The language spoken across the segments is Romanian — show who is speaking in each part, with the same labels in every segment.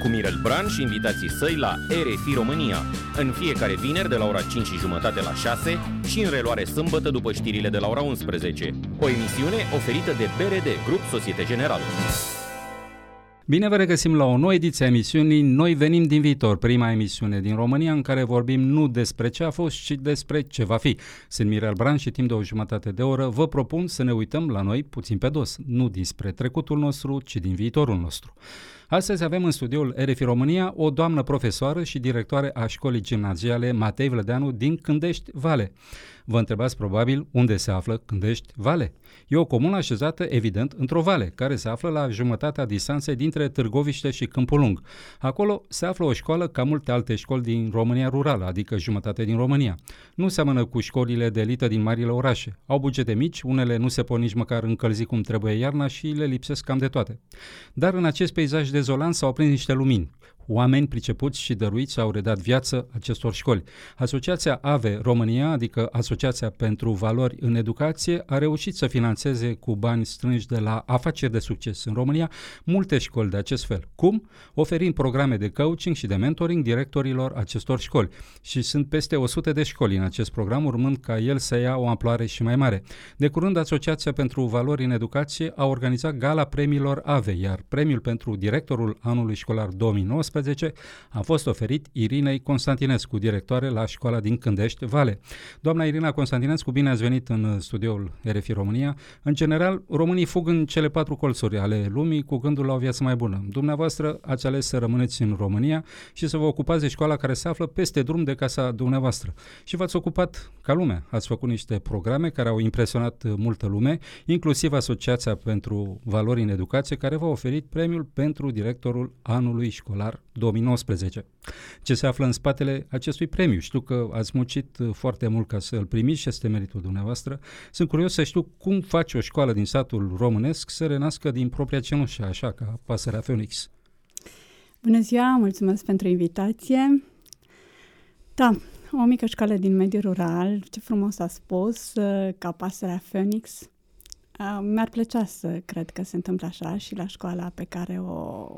Speaker 1: Cu Mirel Bran și invitații săi la RFI România, în fiecare vineri de la ora 5 și jumătate la 6 și în reluare sâmbătă după știrile de la ora 11. O emisiune oferită de BRD, Grup Societe Generală.
Speaker 2: Bine vă regăsim la o nouă ediție a emisiunii Noi venim din viitor, prima emisiune din România în care vorbim nu despre ce a fost, ci despre ce va fi. Sunt Mirel Bran și timp de o jumătate de oră vă propun să ne uităm la noi puțin pe dos, nu dinspre trecutul nostru, ci din viitorul nostru. Astăzi avem în studioul RFI România o doamnă profesoară și directoare a școlii gimnaziale Matei Vlădeanu din Cândești Vale. Vă întrebați probabil unde se află Cândești Vale. E o comună așezată, evident, într-o vale, care se află la jumătatea distanței dintre Târgoviște și Câmpul Lung. Acolo se află o școală ca multe alte școli din România rurală, adică jumătate din România. Nu seamănă cu școlile de elită din marile orașe. Au bugete mici, unele nu se pot nici măcar încălzi cum trebuie iarna și le lipsesc cam de toate. Dar în acest peisaj dezolant s-au prins niște lumini. Oameni pricepuți și dăruiți au redat viață acestor școli. Asociația AVE România, adică Asociația pentru Valori în Educație, a reușit să financeze cu bani strânși de la afaceri de succes în România multe școli de acest fel. Cum? Oferind programe de coaching și de mentoring directorilor acestor școli. Și sunt peste 100 de școli în acest program, urmând ca el să ia o amploare și mai mare. De curând, Asociația pentru Valori în Educație a organizat gala premiilor AVE, iar premiul pentru directorul anului școlar 2019 2019 a fost oferit Irinei Constantinescu, directoare la școala din Cândești, Vale. Doamna Irina Constantinescu, bine ați venit în studioul RFI România. În general, românii fug în cele patru colțuri ale lumii cu gândul la o viață mai bună. Dumneavoastră ați ales să rămâneți în România și să vă ocupați de școala care se află peste drum de casa dumneavoastră. Și v-ați ocupat ca lume. Ați făcut niște programe care au impresionat multă lume, inclusiv Asociația pentru Valori în Educație, care v-a oferit premiul pentru directorul anului școlar 2019. Ce se află în spatele acestui premiu? Știu că ați muncit uh, foarte mult ca să îl primiți și este meritul dumneavoastră. Sunt curios să știu cum face o școală din satul românesc să renască din propria cenușă, așa ca pasărea Phoenix.
Speaker 3: Bună ziua, mulțumesc pentru invitație. Da, o mică școală din mediul rural, ce frumos a spus, uh, ca pasărea Phoenix. Mi-ar plăcea să cred că se întâmplă așa și la școala pe care o,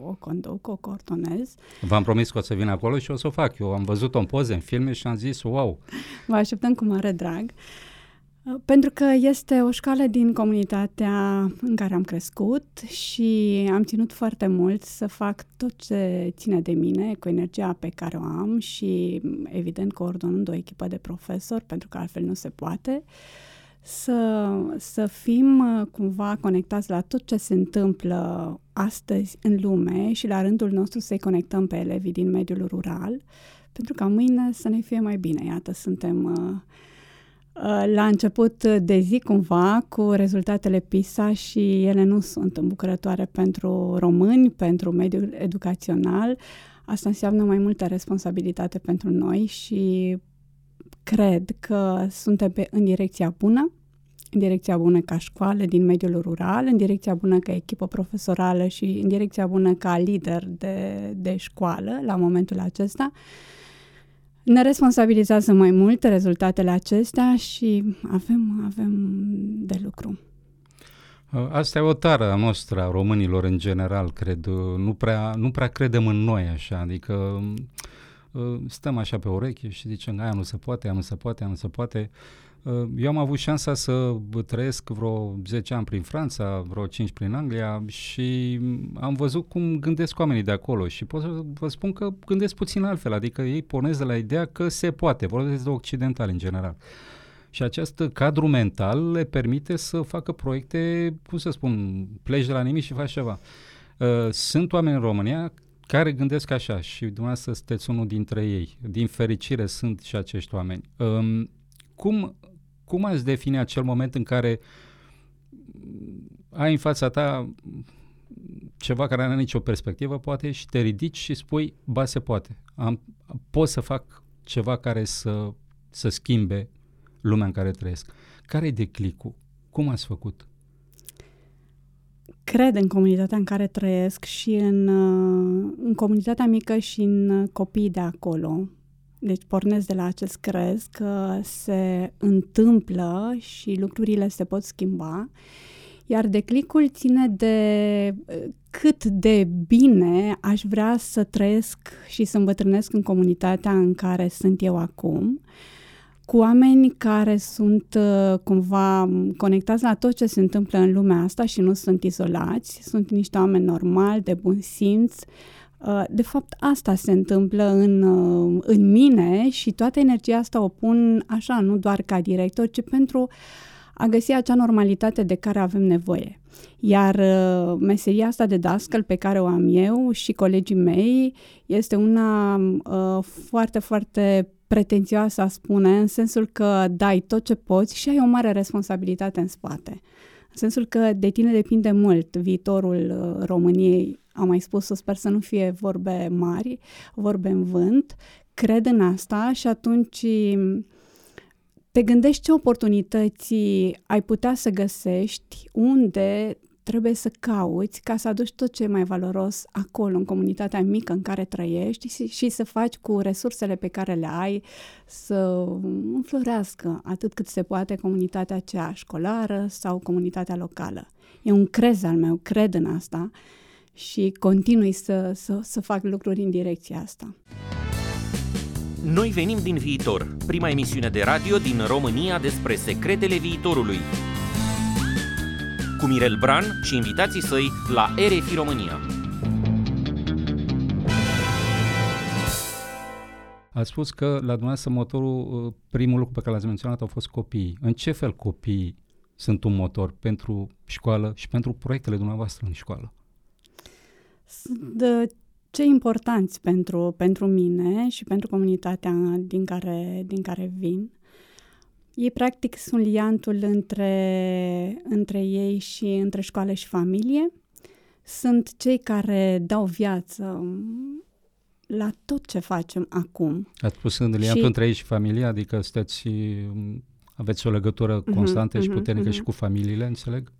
Speaker 3: o conduc, o coordonez.
Speaker 2: V-am promis că o să vin acolo și o să o fac. Eu am văzut-o în poze, în filme și am zis wow.
Speaker 3: Vă așteptăm cu mare drag. Pentru că este o școală din comunitatea în care am crescut și am ținut foarte mult să fac tot ce ține de mine cu energia pe care o am și, evident, coordonând o echipă de profesori, pentru că altfel nu se poate. Uh, să, să fim uh, cumva conectați la tot ce se întâmplă astăzi în lume și la rândul nostru să-i conectăm pe elevii din mediul rural, pentru ca mâine să ne fie mai bine. Iată, suntem uh, uh, la început de zi cumva cu rezultatele PISA și ele nu sunt îmbucurătoare pentru români, pentru mediul educațional. Asta înseamnă mai multă responsabilitate pentru noi și cred că suntem pe, în direcția bună, în direcția bună ca școală din mediul rural, în direcția bună ca echipă profesorală și în direcția bună ca lider de, de școală la momentul acesta. Ne responsabilizează mai mult rezultatele acestea și avem, avem de lucru.
Speaker 2: Asta e o tară a noastră, a românilor în general, cred. Nu prea, nu prea credem în noi așa, adică Uh, stăm așa pe ureche și zicem, aia nu se poate, aia nu se poate, aia nu se poate. Uh, eu am avut șansa să trăiesc vreo 10 ani prin Franța, vreo 5 prin Anglia și am văzut cum gândesc oamenii de acolo și pot să vă spun că gândesc puțin altfel, adică ei pornesc de la ideea că se poate, vorbesc de occidental în general. Și acest cadru mental le permite să facă proiecte, cum să spun, pleci de la nimic și faci ceva. Uh, sunt oameni în România care gândesc așa și dumneavoastră sunteți unul dintre ei. Din fericire sunt și acești oameni. Um, cum, cum ați defini acel moment în care ai în fața ta ceva care nu are nicio perspectivă, poate, și te ridici și spui, ba, se poate. Am, pot să fac ceva care să să schimbe lumea în care trăiesc. Care e declicul? Cum ați făcut?
Speaker 3: Cred în comunitatea în care trăiesc și în, uh, în comunitatea mică și în uh, copiii de acolo. Deci pornesc de la acest crez că se întâmplă și lucrurile se pot schimba. Iar declicul ține de uh, cât de bine aș vrea să trăiesc și să îmbătrânesc în comunitatea în care sunt eu acum. Uh, cu oameni care sunt uh, cumva conectați la tot ce se întâmplă în lumea asta și nu sunt izolați, sunt niște oameni normali, de bun simț. Uh, de fapt, asta se întâmplă în, uh, în mine și toată energia asta o pun așa, nu doar ca director, ci pentru a găsi acea normalitate de care avem nevoie. Iar uh, meseria asta de dascăl pe care o am eu și colegii mei este una uh, foarte, foarte pretențioasă a spune, în sensul că dai tot ce poți și ai o mare responsabilitate în spate. În sensul că de tine depinde mult viitorul uh, României. Am mai spus, sper să nu fie vorbe mari, vorbe în vânt. Cred în asta și atunci mm, te gândești ce oportunități ai putea să găsești, unde trebuie să cauți ca să aduci tot ce e mai valoros acolo, în comunitatea mică în care trăiești și, și să faci cu resursele pe care le ai să înflorească atât cât se poate comunitatea aceea școlară sau comunitatea locală. E un crez al meu, cred în asta și continui să, să, să fac lucruri în direcția asta.
Speaker 1: Noi venim din viitor, prima emisiune de radio din România despre secretele viitorului cu Mirel Bran și invitații săi la RFI România.
Speaker 2: Ați spus că la dumneavoastră motorul, uh, primul lucru pe care l-ați menționat au fost copiii. În ce fel copiii sunt un motor pentru școală și pentru proiectele dumneavoastră în școală?
Speaker 3: Sunt cei importanți pentru, pentru mine și pentru comunitatea din care, din care vin. Ei practic sunt liantul între, între ei și între școală și familie. Sunt cei care dau viață la tot ce facem acum.
Speaker 2: Ați spus în liantul și... între ei și familia, adică sunteți, aveți o legătură mhm, constantă uh-huh, și mhm, puternică uh-huh. și cu familiile, înțeleg?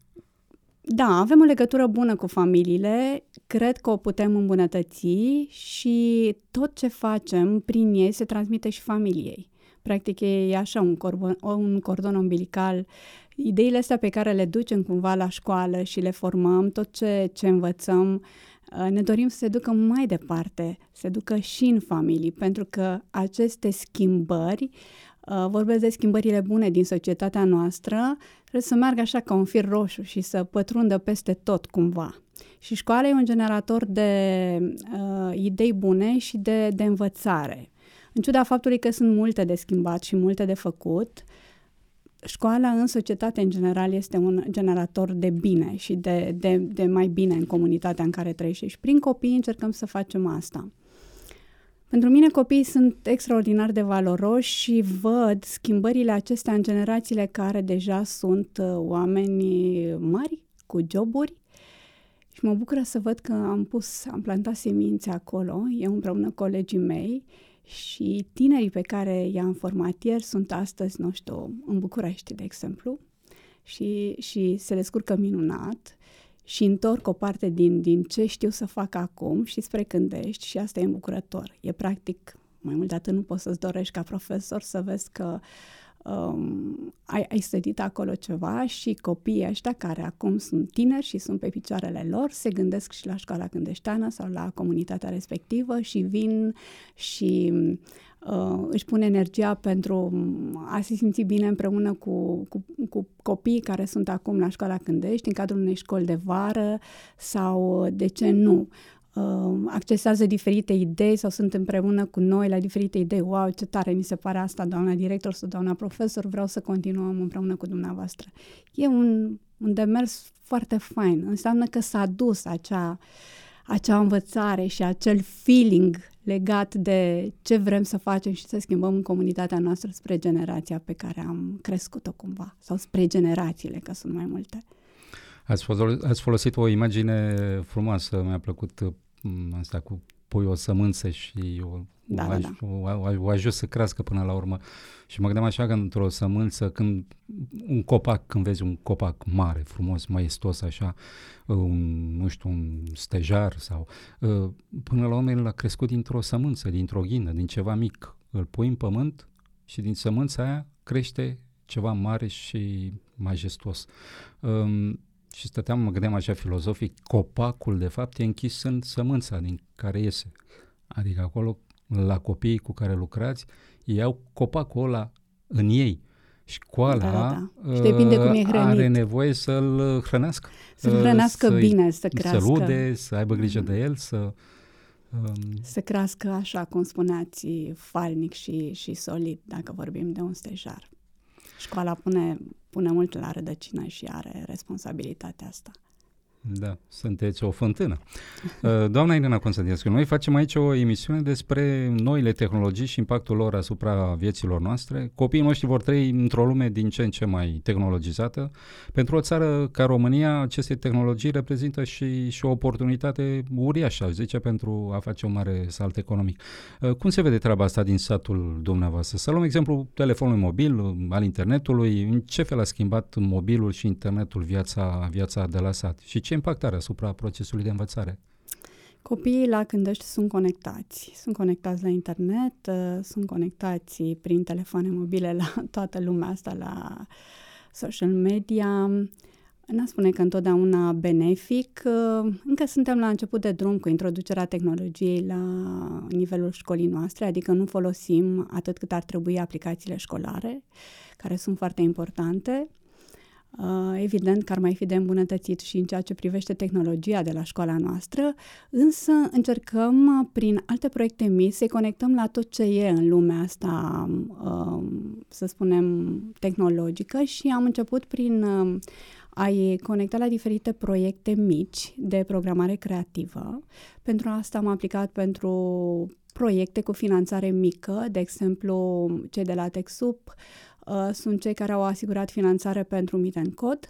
Speaker 3: Da, avem o legătură bună cu familiile, cred că o putem îmbunătăți și tot ce facem prin ei se transmite și familiei. Practic e așa un, corbon, un cordon umbilical. Ideile astea pe care le ducem cumva la școală și le formăm, tot ce, ce învățăm, uh, ne dorim să se ducă mai departe, se ducă și în familii, pentru că aceste schimbări, uh, vorbesc de schimbările bune din societatea noastră, trebuie să meargă așa ca un fir roșu și să pătrundă peste tot cumva. Și școala e un generator de uh, idei bune și de, de învățare. În ciuda faptului că sunt multe de schimbat și multe de făcut, școala în societate în general este un generator de bine și de, de, de mai bine în comunitatea în care trăiești și prin copii încercăm să facem asta. Pentru mine copiii sunt extraordinar de valoroși și văd schimbările acestea în generațiile care deja sunt uh, oameni mari, cu joburi și mă bucură să văd că am pus, am plantat semințe acolo, eu împreună cu colegii mei și tinerii pe care i-am format ieri sunt astăzi, nu știu, în București, de exemplu, și, și se descurcă minunat și întorc o parte din, din ce știu să fac acum și spre ești și asta e îmbucurător. E practic, mai mult de atât nu poți să-ți dorești ca profesor să vezi că uh, um, ai, ai studiat acolo ceva și copiii ăștia care acum sunt tineri și sunt pe picioarele lor se gândesc și la școala gândeșteană sau la comunitatea respectivă și vin și uh, își pun energia pentru a se simți bine împreună cu, cu, cu copiii care sunt acum la școala Cândești, în cadrul unei școli de vară sau, de ce nu, uh, accesează diferite idei sau sunt împreună cu noi la diferite idei. Wow, ce tare mi se pare asta, doamna director sau doamna profesor, vreau să continuăm împreună cu dumneavoastră. E un, un demers foarte fain. Înseamnă că s-a dus acea, acea învățare și acel feeling legat de ce vrem să facem și să schimbăm în comunitatea noastră spre generația pe care am crescut-o cumva, sau spre generațiile, că sunt mai multe.
Speaker 2: Ați folosit, ați folosit o imagine frumoasă, mi-a plăcut mm, asta cu pui o sămânță și o,
Speaker 3: Da,
Speaker 2: o,
Speaker 3: da,
Speaker 2: aj-
Speaker 3: da.
Speaker 2: o, o, o ajut să crească până la urmă. Și mă gândeam așa că într-o sămânță, când un copac, când vezi un copac mare, frumos, maestos așa, un, nu știu, un stejar sau... uh, Până la urmă el a crescut dintr-o sămânță, dintr-o ghină, din ceva mic. Îl pui în pământ și din sămânța aia crește ceva mare și majestuos. Um, și stăteam, mă gândeam așa filozofic, copacul de fapt e închis în sămânța din care iese. Adică acolo, la copiii cu care lucrați, ei iau copacul ăla în ei. Școala
Speaker 3: Da, da, da. Și depinde cum e
Speaker 2: uh,
Speaker 3: hrănit.
Speaker 2: are nevoie să-l hrănească.
Speaker 3: Să-l
Speaker 2: uh,
Speaker 3: hrănească
Speaker 2: să-i-
Speaker 3: bine, să crească.
Speaker 2: Să rude, să aibă grijă de el, să... Um,
Speaker 3: Să crească așa, cum spuneați, falnic și, și solid, dacă vorbim de un stejar. Școala pune, pune mult la rădăcină și are responsabilitatea asta.
Speaker 2: Da, sunteți o fântână. Uh, Doamna Irina Constantinescu, noi facem aici o emisiune despre noile tehnologii și impactul lor asupra vieților noastre. Copiii noștri vor trăi într-o lume din ce în ce mai tehnologizată. Pentru o țară ca România, aceste tehnologii reprezintă și, și o oportunitate uriașă, aș zice, pentru a face un mare salt economic. Uh, Cum se vede treaba asta din satul dumneavoastră? Să luăm exemplu telefonului mobil, uh, al internetului. În ce fel a schimbat mobilul și internetul viața, viața de la sat? Și ce impact are asupra procesului de învățare?
Speaker 3: Copiii la Cândăști sunt conectați. Sunt conectați la internet, uh, sunt conectați prin telefoane mobile la toată lumea asta, la social media. N-a spune că întotdeauna benefic. Uh, Încă suntem la început de drum cu introducerea tehnologiei la nivelul școlii noastre, adică nu folosim atât cât ar trebui aplicațiile școlare, care sunt foarte importante. Uh, Evident că ar mai fi de îmbunătățit și în ceea ce privește tehnologia de la școala noastră, însă încercăm uh, prin alte proiecte mici să conectăm la tot ce e în lumea asta, um, să spunem, tehnologică și am început prin um, a-i conecta la diferite proiecte mici de programare creativă. Pentru asta am aplicat pentru proiecte cu finanțare mică, de exemplu, cei de la TechSoup, uh, sunt cei care au asigurat finanțare pentru Meet and Code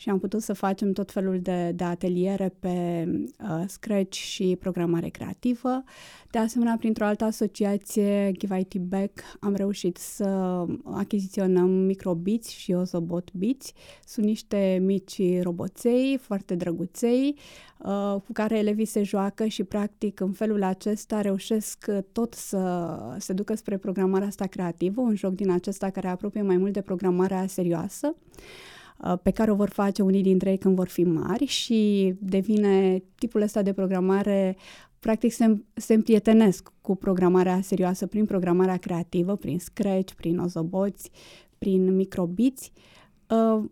Speaker 3: și am putut să facem tot felul de, de ateliere pe uh, Scratch și programare creativă. De asemenea, printr-o altă asociație, Give IT Back, am reușit să achiziționăm microbiți și ozobot biți. Sunt niște mici roboței foarte drăguței uh, cu care elevii se joacă și practic în felul acesta reușesc tot să se ducă spre programarea asta creativă, un joc din acesta care apropie mai mult de programarea serioasă uh, pe care o vor face unii dintre ei când vor fi mari și devine tipul ăsta de programare practic se, se împrietenesc cu programarea serioasă prin programarea creativă, prin Scratch, prin ozoboți, prin microbiți. Uh,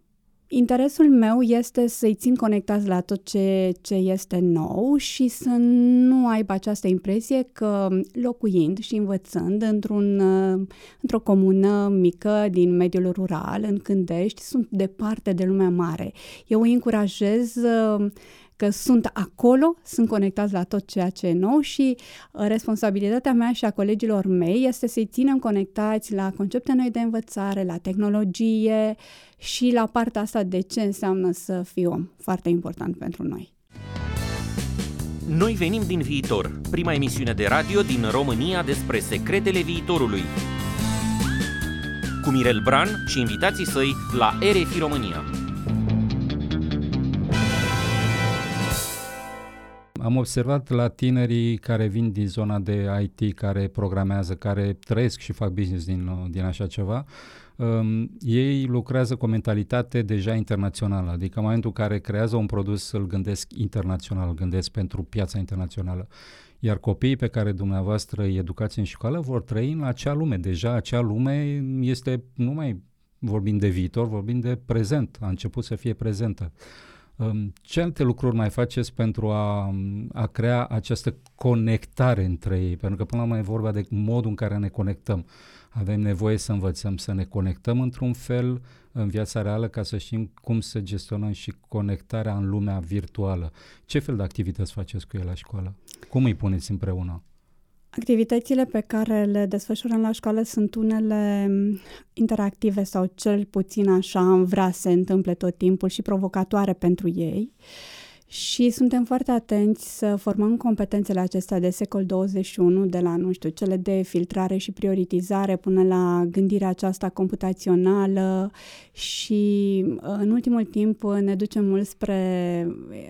Speaker 3: Interesul meu este să-i țin conectați la tot ce, ce este nou și să nu aibă această impresie că locuind și învățând într-un, uh, într-o comună mică din mediul rural, în Cândești, sunt departe de lumea mare. Eu îi încurajez uh, că sunt acolo, sunt conectați la tot ceea ce e nou și uh, responsabilitatea mea și a colegilor mei este să-i ținem conectați la concepte noi de învățare, la tehnologie și la partea asta de ce înseamnă să fii om, foarte important pentru noi.
Speaker 1: Noi venim din viitor, prima emisiune de radio din România despre secretele viitorului. Cu Mirel Bran și invitații săi la RFI România.
Speaker 2: Am observat la tinerii care vin din zona de IT, care programează, care trăiesc și fac business din, din așa ceva, um, ei lucrează cu o mentalitate deja internațională, adică în momentul în care creează un produs îl gândesc internațional, îl gândesc pentru piața internațională. Iar copiii pe care dumneavoastră îi educați în școală vor trăi în acea lume. Deja acea lume este, nu mai vorbim de viitor, vorbim de prezent, a început să fie prezentă. Um, Ce alte lucruri mai faceți pentru a, a crea această conectare între ei? Pentru că până la urmă e vorba de modul în care ne conectăm. Avem nevoie să învățăm să ne conectăm într-un fel în viața reală ca să știm cum să gestionăm și conectarea în lumea virtuală. Ce fel de activități faceți cu ei la școală? Cum îi puneți împreună?
Speaker 3: Activitățile pe care le desfășurăm la școală sunt unele interactive sau cel puțin așa am vrea să se întâmple tot timpul și provocatoare pentru ei. și suntem foarte atenți să formăm competențele acestea de secol 21, de la, nu știu, cele de filtrare și prioritizare până la gândirea aceasta computațională și în ultimul timp ne ducem mult spre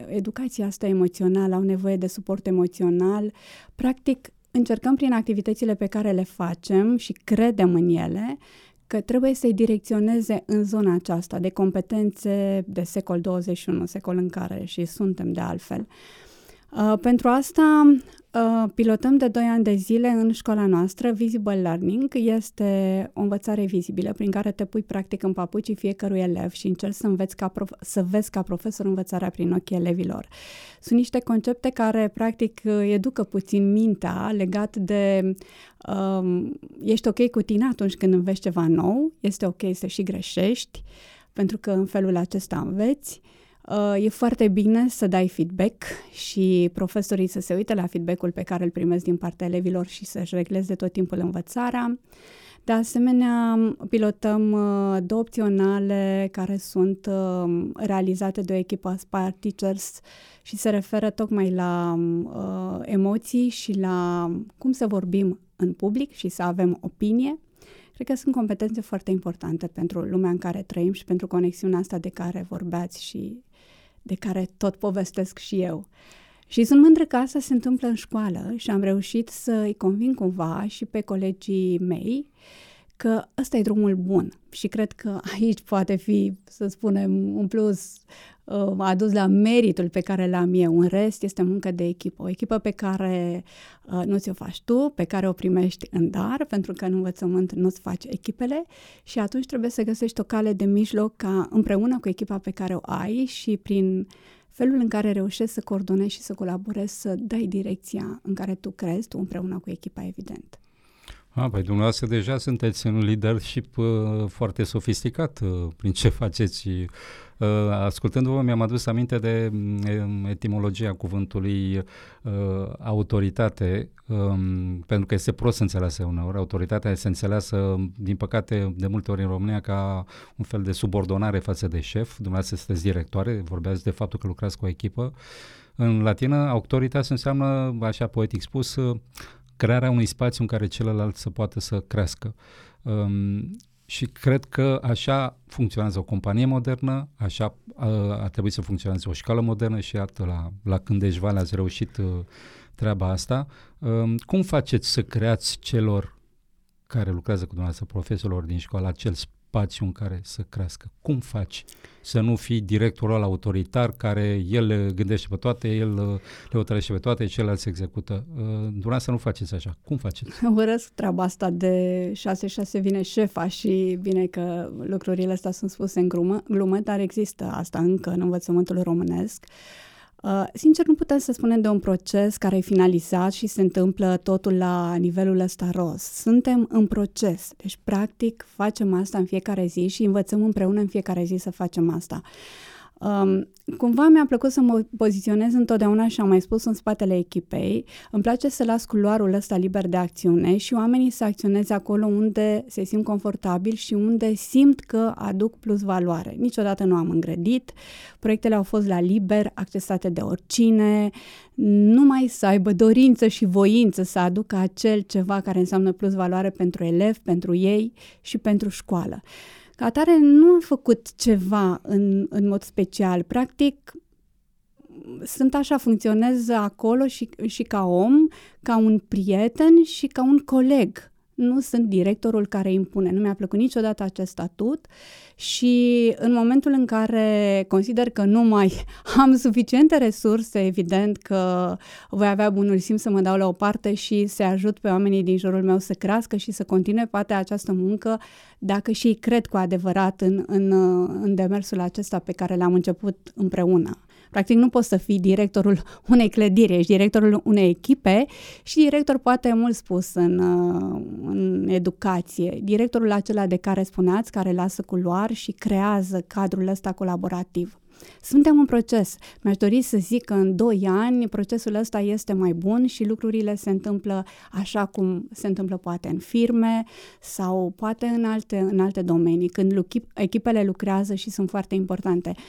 Speaker 3: educația asta emoțională, au nevoie de suport emoțional. Practic, încercăm prin activitățile pe care le facem și credem în ele că trebuie să-i direcționeze în zona aceasta de competențe de secol 21, secol în care și suntem de altfel. Uh, pentru asta uh, pilotăm de 2 ani de zile în școala noastră. Visible Learning este o învățare vizibilă prin care te pui practic în papucii fiecărui elev și încerci să, înveți ca prof- să vezi ca profesor învățarea prin ochii elevilor. Sunt niște concepte care practic educă puțin mintea legat de um, ești ok cu tine atunci când înveți ceva nou, este ok să și greșești, pentru că în felul acesta înveți. Uh, e foarte bine să dai feedback și profesorii să se uite la feedback-ul pe care îl primesc din partea elevilor și să-și regleze tot timpul învățarea. De asemenea, pilotăm uh, două opționale care sunt uh, realizate de o echipă Aspire Teachers și se referă tocmai la uh, emoții și la cum să vorbim în public și să avem opinie. Cred că sunt competențe foarte importante pentru lumea în care trăim și pentru conexiunea asta de care vorbeați și de care tot povestesc și eu. Și sunt mândră că asta se întâmplă în școală și am reușit să îi convin cumva și pe colegii mei că ăsta e drumul bun și cred că aici poate fi, să spunem, un plus uh, adus la meritul pe care l-am eu. În rest este muncă de echipă, o echipă pe care uh, nu ți-o faci tu, pe care o primești în dar, pentru că în învățământ nu-ți faci echipele și atunci trebuie să găsești o cale de mijloc ca împreună cu echipa pe care o ai și prin felul în care reușești să coordonezi și să colaborezi, să dai direcția în care tu crezi, tu împreună cu echipa, evident.
Speaker 2: A, păi dumneavoastră deja sunteți un leadership uh, foarte sofisticat uh, prin ce faceți. Uh, ascultându-vă mi-am adus aminte de um, etimologia cuvântului uh, autoritate, um, pentru că este prost înțeleasă uneori. Autoritatea este înțeleasă, din păcate, de multe ori în România ca un fel de subordonare față de șef. Dumneavoastră sunteți directoare, vorbeați de faptul că lucrați cu o echipă. În latină, autoritas înseamnă, așa poetic spus, crearea unui spațiu în care celălalt să poată să crească. Um, și cred că așa funcționează o companie modernă, așa uh, ar trebui să funcționeze o școală modernă și iată la, la Cândești Vale ați reușit uh, treaba asta. Um, cum faceți să creați celor care lucrează cu dumneavoastră, profesorilor din școală, acel spațiu în care să crească? Cum faci să nu fii directorul autoritar care el le gândește pe toate, el uh, le hotărăște pe toate, ceilalți execută? Uh, dumneavoastră nu faceți așa. Cum faceți?
Speaker 3: Urăsc treaba asta de 6-6 vine șefa și bine că lucrurile astea sunt spuse în glumă, glumă dar există asta încă în învățământul românesc. Uh, Uh, sincer, nu putem să spunem de un proces care e finalizat și se întâmplă totul la nivelul ăsta roz. Suntem în proces, deci practic facem asta în fiecare zi și învățăm împreună în fiecare zi să facem asta. Um, cumva mi-a plăcut să mă poziționez întotdeauna și am mai spus în spatele echipei. Îmi place să las culoarul ăsta liber de acțiune și oamenii să acționeze acolo unde se simt confortabil și unde simt că aduc plus valoare. Niciodată nu am îngrădit, proiectele au fost la liber, accesate de oricine, numai să aibă dorință și voință să aducă acel ceva care înseamnă plus valoare pentru elevi, pentru ei și pentru școală. Ca atare nu am făcut ceva în, în mod special. Practic, sunt așa, funcționez acolo și, și ca om, ca un prieten și ca un coleg nu sunt directorul care impune. Nu mi-a plăcut niciodată acest statut și în momentul în care consider că nu mai am suficiente resurse, evident că voi avea bunul simț să mă dau la o parte și să ajut pe oamenii din jurul meu să crească și să continue poate această muncă dacă și cred cu adevărat în, în, în demersul acesta pe care l-am început împreună. Practic nu poți să fii directorul unei clădiri, ești directorul unei echipe și director poate mult spus în, uh, în educație. Directorul acela de care spuneați, care lasă culoar și creează cadrul ăsta colaborativ. Suntem în proces. Mi-aș dori să zic că în 2 ani procesul ăsta este mai bun și lucrurile se întâmplă așa cum se întâmplă poate în firme sau poate în alte, în alte domenii, când echipele lucrează și sunt foarte importante. Uh,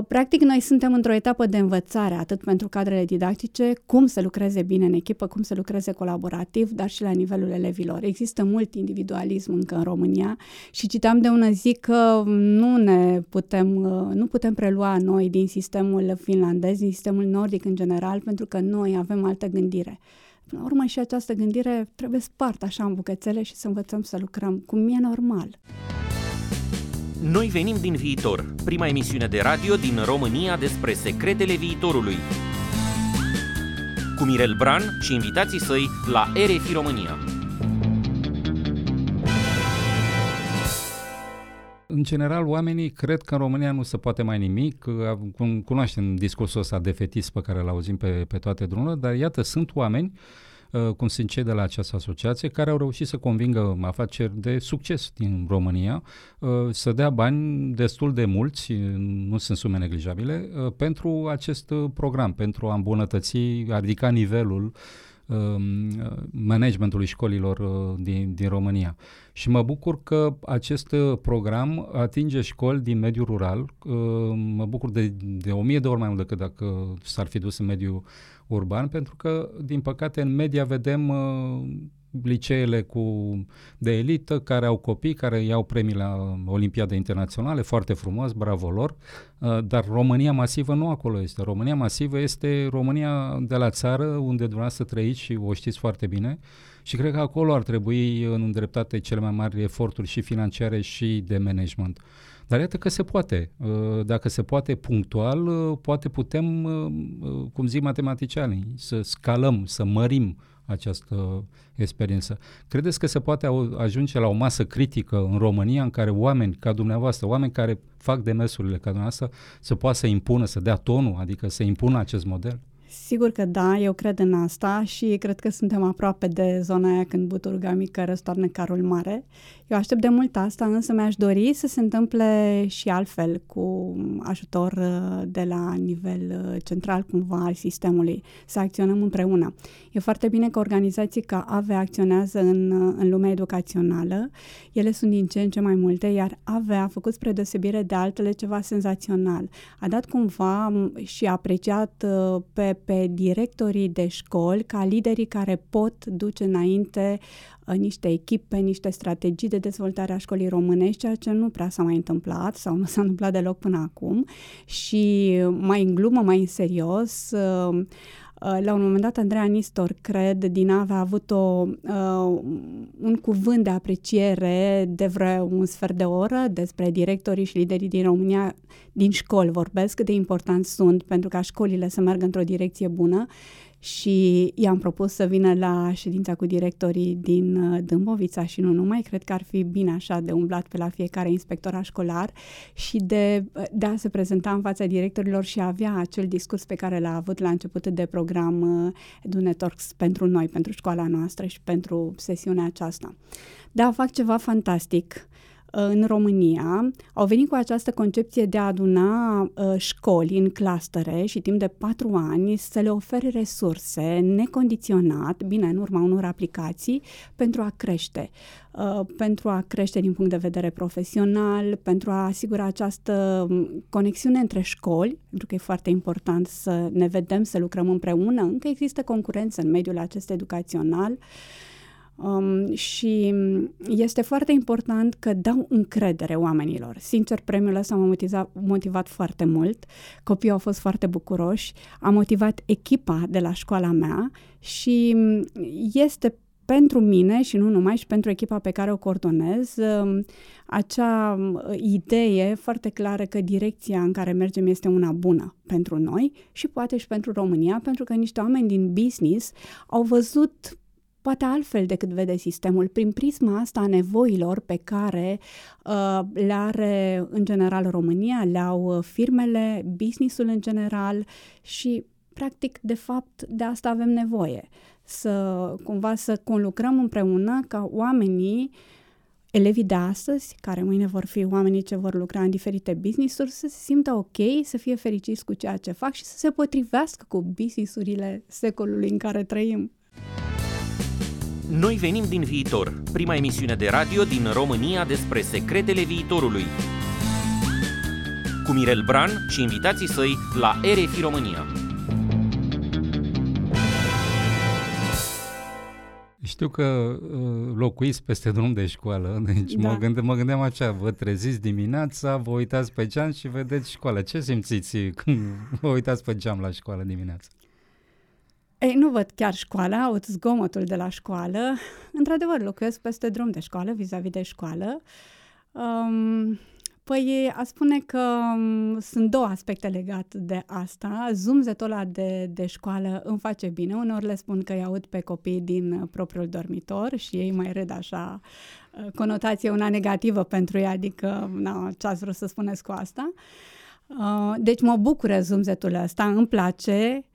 Speaker 3: practic, noi suntem într-o etapă de învățare, atât pentru cadrele didactice, cum să lucreze bine în echipă, cum să lucreze colaborativ, dar și la nivelul elevilor. Există mult individualism încă în România și citeam de una zi că nu ne putem, uh, nu putem prelua noi din sistemul finlandez, din sistemul nordic în general, pentru că noi avem altă gândire. Până la urmă și această gândire trebuie spartă așa în bucățele și să învățăm să lucrăm cum e normal.
Speaker 1: Noi venim din viitor, prima emisiune de radio din România despre secretele viitorului. Cu Mirel Bran și invitații săi la RFI România.
Speaker 2: În general, oamenii cred că în România nu se poate mai nimic. Cunoaștem discursul ăsta defetist pe care îl auzim pe, pe toate drumurile, dar iată, sunt oameni uh, Uh, cum sunt cei de la această asociație, care au reușit să convingă afaceri de succes din România uh, să dea bani destul de mulți, nu sunt sume neglijabile, uh, pentru acest program, pentru a îmbunătăți, a ridica nivelul um, managementului școlilor din, din România. Și mă bucur că acest program atinge școli din mediul rural. Mă bucur de, de o mie de ori mai mult decât dacă s-ar fi dus în mediul urban, pentru că, din păcate, în media vedem uh, liceele cu, de elită care au copii care iau premii la Olimpiade Internaționale, foarte frumos, bravo lor, uh, dar România masivă nu acolo este. România masivă este România de la țară, unde dumneavoastră trăiți și o știți foarte bine și cred că acolo ar trebui în îndreptate cele mai mari eforturi și financiare și de management. Dar iată că se poate. Uh, dacă se poate punctual, uh, poate putem, uh, cum zic matematicianii, să scalăm, să mărim această experiență. Credeți că se poate ajunge la o masă critică în România în care oameni ca dumneavoastră, oameni care fac demersurile ca dumneavoastră, să poată să impună, să dea tonul, adică să impună acest model?
Speaker 3: Sigur că da, eu cred în asta și cred că suntem aproape de zona aia când buturga mică răstoarnă carul mare. Eu aștept de mult asta, însă mi-aș dori să se întâmple și altfel, cu ajutor uh, de la nivel uh, central cumva al sistemului, să acționăm împreună. E foarte bine că organizații ca AVE acționează în, uh, în lumea educațională. Ele sunt din ce în ce mai multe, iar AVE a făcut spre deosebire de altele ceva senzațional. A dat cumva și apreciat pe pe directorii de școli ca liderii care pot duce înainte uh, niște echipe, niște strategii de dezvoltare a școlii românești, ceea ce nu prea s-a mai întâmplat sau nu s-a întâmplat deloc până acum. Și mai în glumă, mai în serios, uh, uh, la un moment dat, Andreea Nistor, cred, din AVE a avut o, uh, un cuvânt de apreciere de vreo un sfert de oră despre directorii și liderii din România din școli. Vorbesc, cât de important sunt pentru ca școlile să meargă într-o direcție bună și i-am propus să vină la ședința cu directorii din uh, Dâmbovița și nu numai, cred că ar fi bine așa de umblat pe la fiecare inspector școlar și de, uh, de a se prezenta în fața directorilor și a avea acel discurs pe care l-a avut la început de program uh, EduNetworks pentru noi, pentru școala noastră și pentru sesiunea aceasta. Da, fac ceva fantastic în România au venit cu această concepție de a aduna uh, școli în clustere și timp de patru ani să le ofere resurse necondiționat, bine, în urma unor aplicații, pentru a crește. Uh, pentru a crește din punct de vedere profesional, pentru a asigura această um, conexiune între școli, pentru că e foarte important să ne vedem, să lucrăm împreună. Încă există concurență în mediul acesta educațional. Uh, Um, și este foarte important că dau încredere oamenilor. Sincer, premiul ăsta m-a motivat, motivat foarte mult. Copiii au fost foarte bucuroși. A motivat echipa de la școala mea și este pentru mine și nu numai, și pentru echipa pe care o coordonez, um, acea um, idee foarte clară că direcția în care mergem este una bună pentru noi și poate și pentru România, pentru că niște oameni din business au văzut poate altfel decât vede sistemul, prin prisma asta a nevoilor pe care uh, le are în general România, le au uh, firmele, businessul în general și practic de fapt de asta avem nevoie. Să cumva să conlucrăm împreună ca oamenii elevii de astăzi, care mâine vor fi oamenii ce vor lucra în diferite business-uri, să se simtă ok, să fie fericiți cu ceea ce fac și să se potrivească cu business-urile secolului în care trăim.
Speaker 1: Noi venim din viitor, prima emisiune de radio din România despre secretele viitorului. Cu cu Mirel Bran și invitații săi la RFI România.
Speaker 2: Știu că uh, locuiți peste drum de școală, deci da. mă, gânde, mă gândeam așa, vă treziți dimineața, vă uitați pe geam și vedeți școală. Ce simțiți când vă uitați pe geam la școală dimineața?
Speaker 3: Ei, nu văd chiar școala, aud zgomotul de la școală. Într-adevăr, locuiesc peste drum de școală, vis-a-vis de școală. Um, Păi a spune că um, sunt două aspecte legate de asta. Zumzetul ăla de, de școală îmi face bine. Uneori le spun că îi aud pe copii din uh, propriul dormitor și ei mai red așa uh, conotație una negativă pentru ei, adică na, ce ați vrut să spuneți cu asta. Uh, deci mă bucură zumzetul ăsta, îmi place, Uh,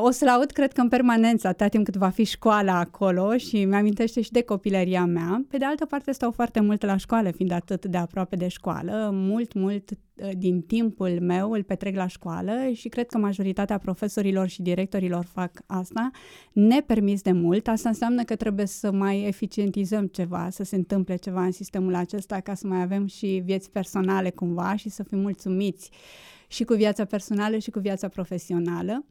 Speaker 3: o să-l aud, cred că în permanență, atâta timp cât va fi școala acolo și mi-amintește și de copilăria mea. Pe de altă parte, stau foarte mult la școală, fiind atât de aproape de școală. Mult, mult uh, din timpul meu îl petrec la școală și cred că majoritatea profesorilor și directorilor fac asta, nepermis de mult. Asta înseamnă că trebuie să mai eficientizăm ceva, să se întâmple ceva în sistemul acesta ca să mai avem și vieți personale cumva și să fim mulțumiți și cu viața personală și cu viața profesională.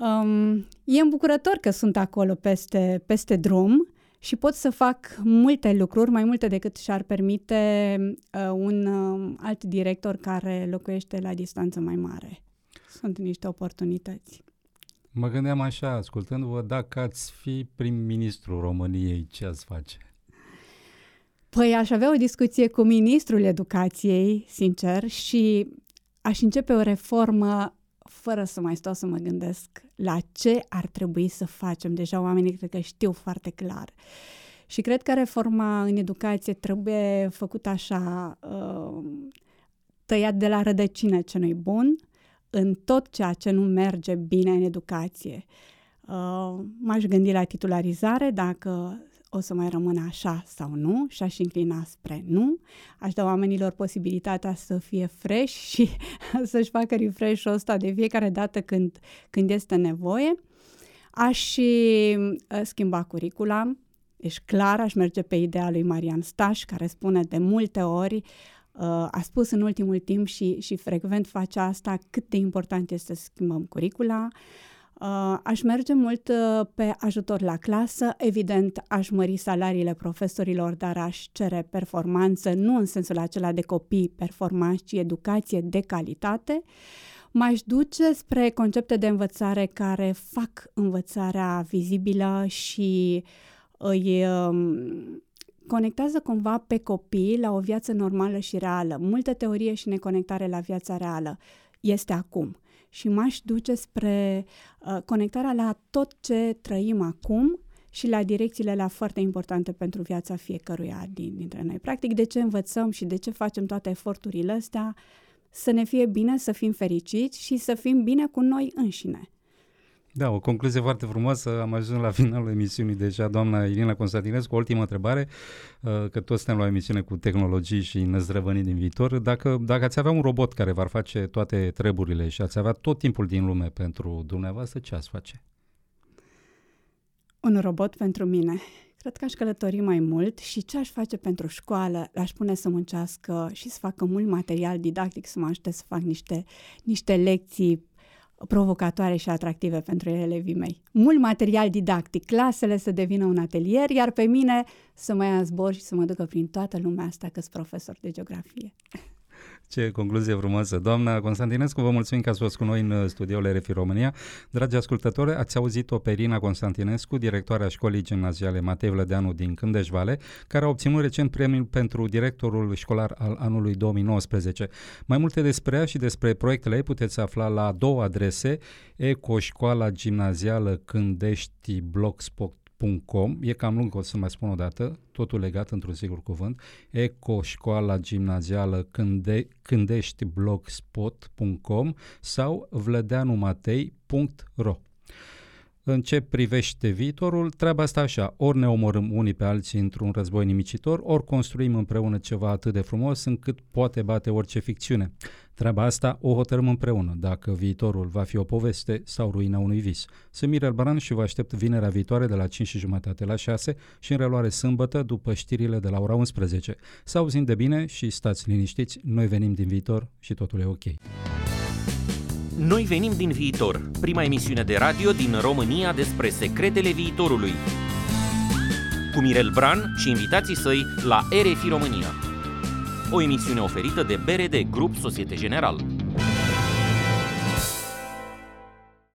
Speaker 3: Um, e îmbucurător că sunt acolo peste, peste drum și pot să fac multe lucruri, mai multe decât și-ar permite uh, un uh, alt director care locuiește la distanță mai mare. Sunt niște oportunități.
Speaker 2: Mă gândeam așa, ascultându-vă, dacă ați fi prim-ministru României, ce ați face?
Speaker 3: Păi aș avea o discuție cu ministrul educației, sincer, și aș începe o reformă fără să mai stau să mă gândesc la ce ar trebui să facem. Deja oamenii cred că știu foarte clar. Și cred că reforma în educație trebuie făcută așa, uh, tăiat de la rădăcină ce nu-i bun, în tot ceea ce nu merge bine în educație. Uh, m-aș gândi la titularizare, dacă o să mai rămână așa sau nu și aș inclina spre nu. Aș da oamenilor posibilitatea să fie fresh și să-și facă refresh-ul ăsta de fiecare dată când, când este nevoie. Aș și uh, schimba curicula, Ești clar, aș merge pe ideea lui Marian Staș, care spune de multe ori, uh, a spus în ultimul timp și, și frecvent face asta, cât de important este să schimbăm curicula. Uh, aș merge mult uh, pe ajutor la clasă, evident aș mări salariile profesorilor, dar aș cere performanță, nu în sensul acela de copii performanți, ci educație de calitate. M-aș duce spre concepte de învățare care fac învățarea vizibilă și îi um, conectează cumva pe copii la o viață normală și reală. Multă teorie și neconectare la viața reală este acum și m-aș duce spre uh, conectarea la tot ce trăim acum și la direcțiile la foarte importante pentru viața fiecăruia din, dintre noi. Practic, de ce învățăm și de ce facem toate eforturile astea, să ne fie bine, să fim fericiți și să fim bine cu noi înșine.
Speaker 2: Da, o concluzie foarte frumoasă. Am ajuns la finalul emisiunii deja. Doamna Irina Constantinescu, ultima întrebare, uh, că toți suntem la o emisiune cu tehnologii și năzdrăvănii din viitor. Dacă, dacă ați avea un robot care v-ar face toate treburile și ați avea tot timpul din lume pentru dumneavoastră, ce ați face?
Speaker 3: Un robot pentru mine. Cred că aș călători mai mult și ce aș face pentru școală? L-aș pune să muncească și să facă mult material didactic, să mă ajute să fac niște, niște lecții provocatoare și atractive pentru elevii mei. Mult material didactic, clasele să devină un atelier, iar pe mine să mă ia zbor și să mă ducă prin toată lumea asta că sunt profesor de geografie.
Speaker 2: Ce concluzie frumoasă. Doamna Constantinescu, vă mulțumim că ați fost cu noi în studioul RFI România. Dragi ascultători, ați auzit-o pe Irina Constantinescu, directoarea școlii gimnaziale Matei Vlădeanu din Cândeș-Vale, care a obținut recent premiul pentru directorul școlar al anului 2019. Mai multe despre ea și despre proiectele ei puteți afla la două adrese, Ecoșcoala Gimnazială Cândești Blogspot Com, e cam lung, o să mai spun o dată, totul legat într-un sigur cuvânt, ecoșcoala gimnazială Cânde, cândeștiblogspot.com sau vlădeanumatei.ro În ce privește viitorul, treaba asta așa, ori ne omorâm unii pe alții într-un război nimicitor, ori construim împreună ceva atât de frumos încât poate bate orice ficțiune. Treaba asta o hotărâm împreună, dacă viitorul va fi o poveste sau ruina unui vis. Sunt Mirel Baran și vă aștept vinerea viitoare de la 5 și jumătate la 6 și în reluare sâmbătă după știrile de la ora 11. Să auzim de bine și stați liniștiți, noi venim din viitor și totul e ok.
Speaker 1: Noi venim din viitor, prima emisiune de radio din România despre secretele viitorului. Cu Mirel Bran și invitații săi la RFI România. O emisiune oferită de BRD Grup Societe General.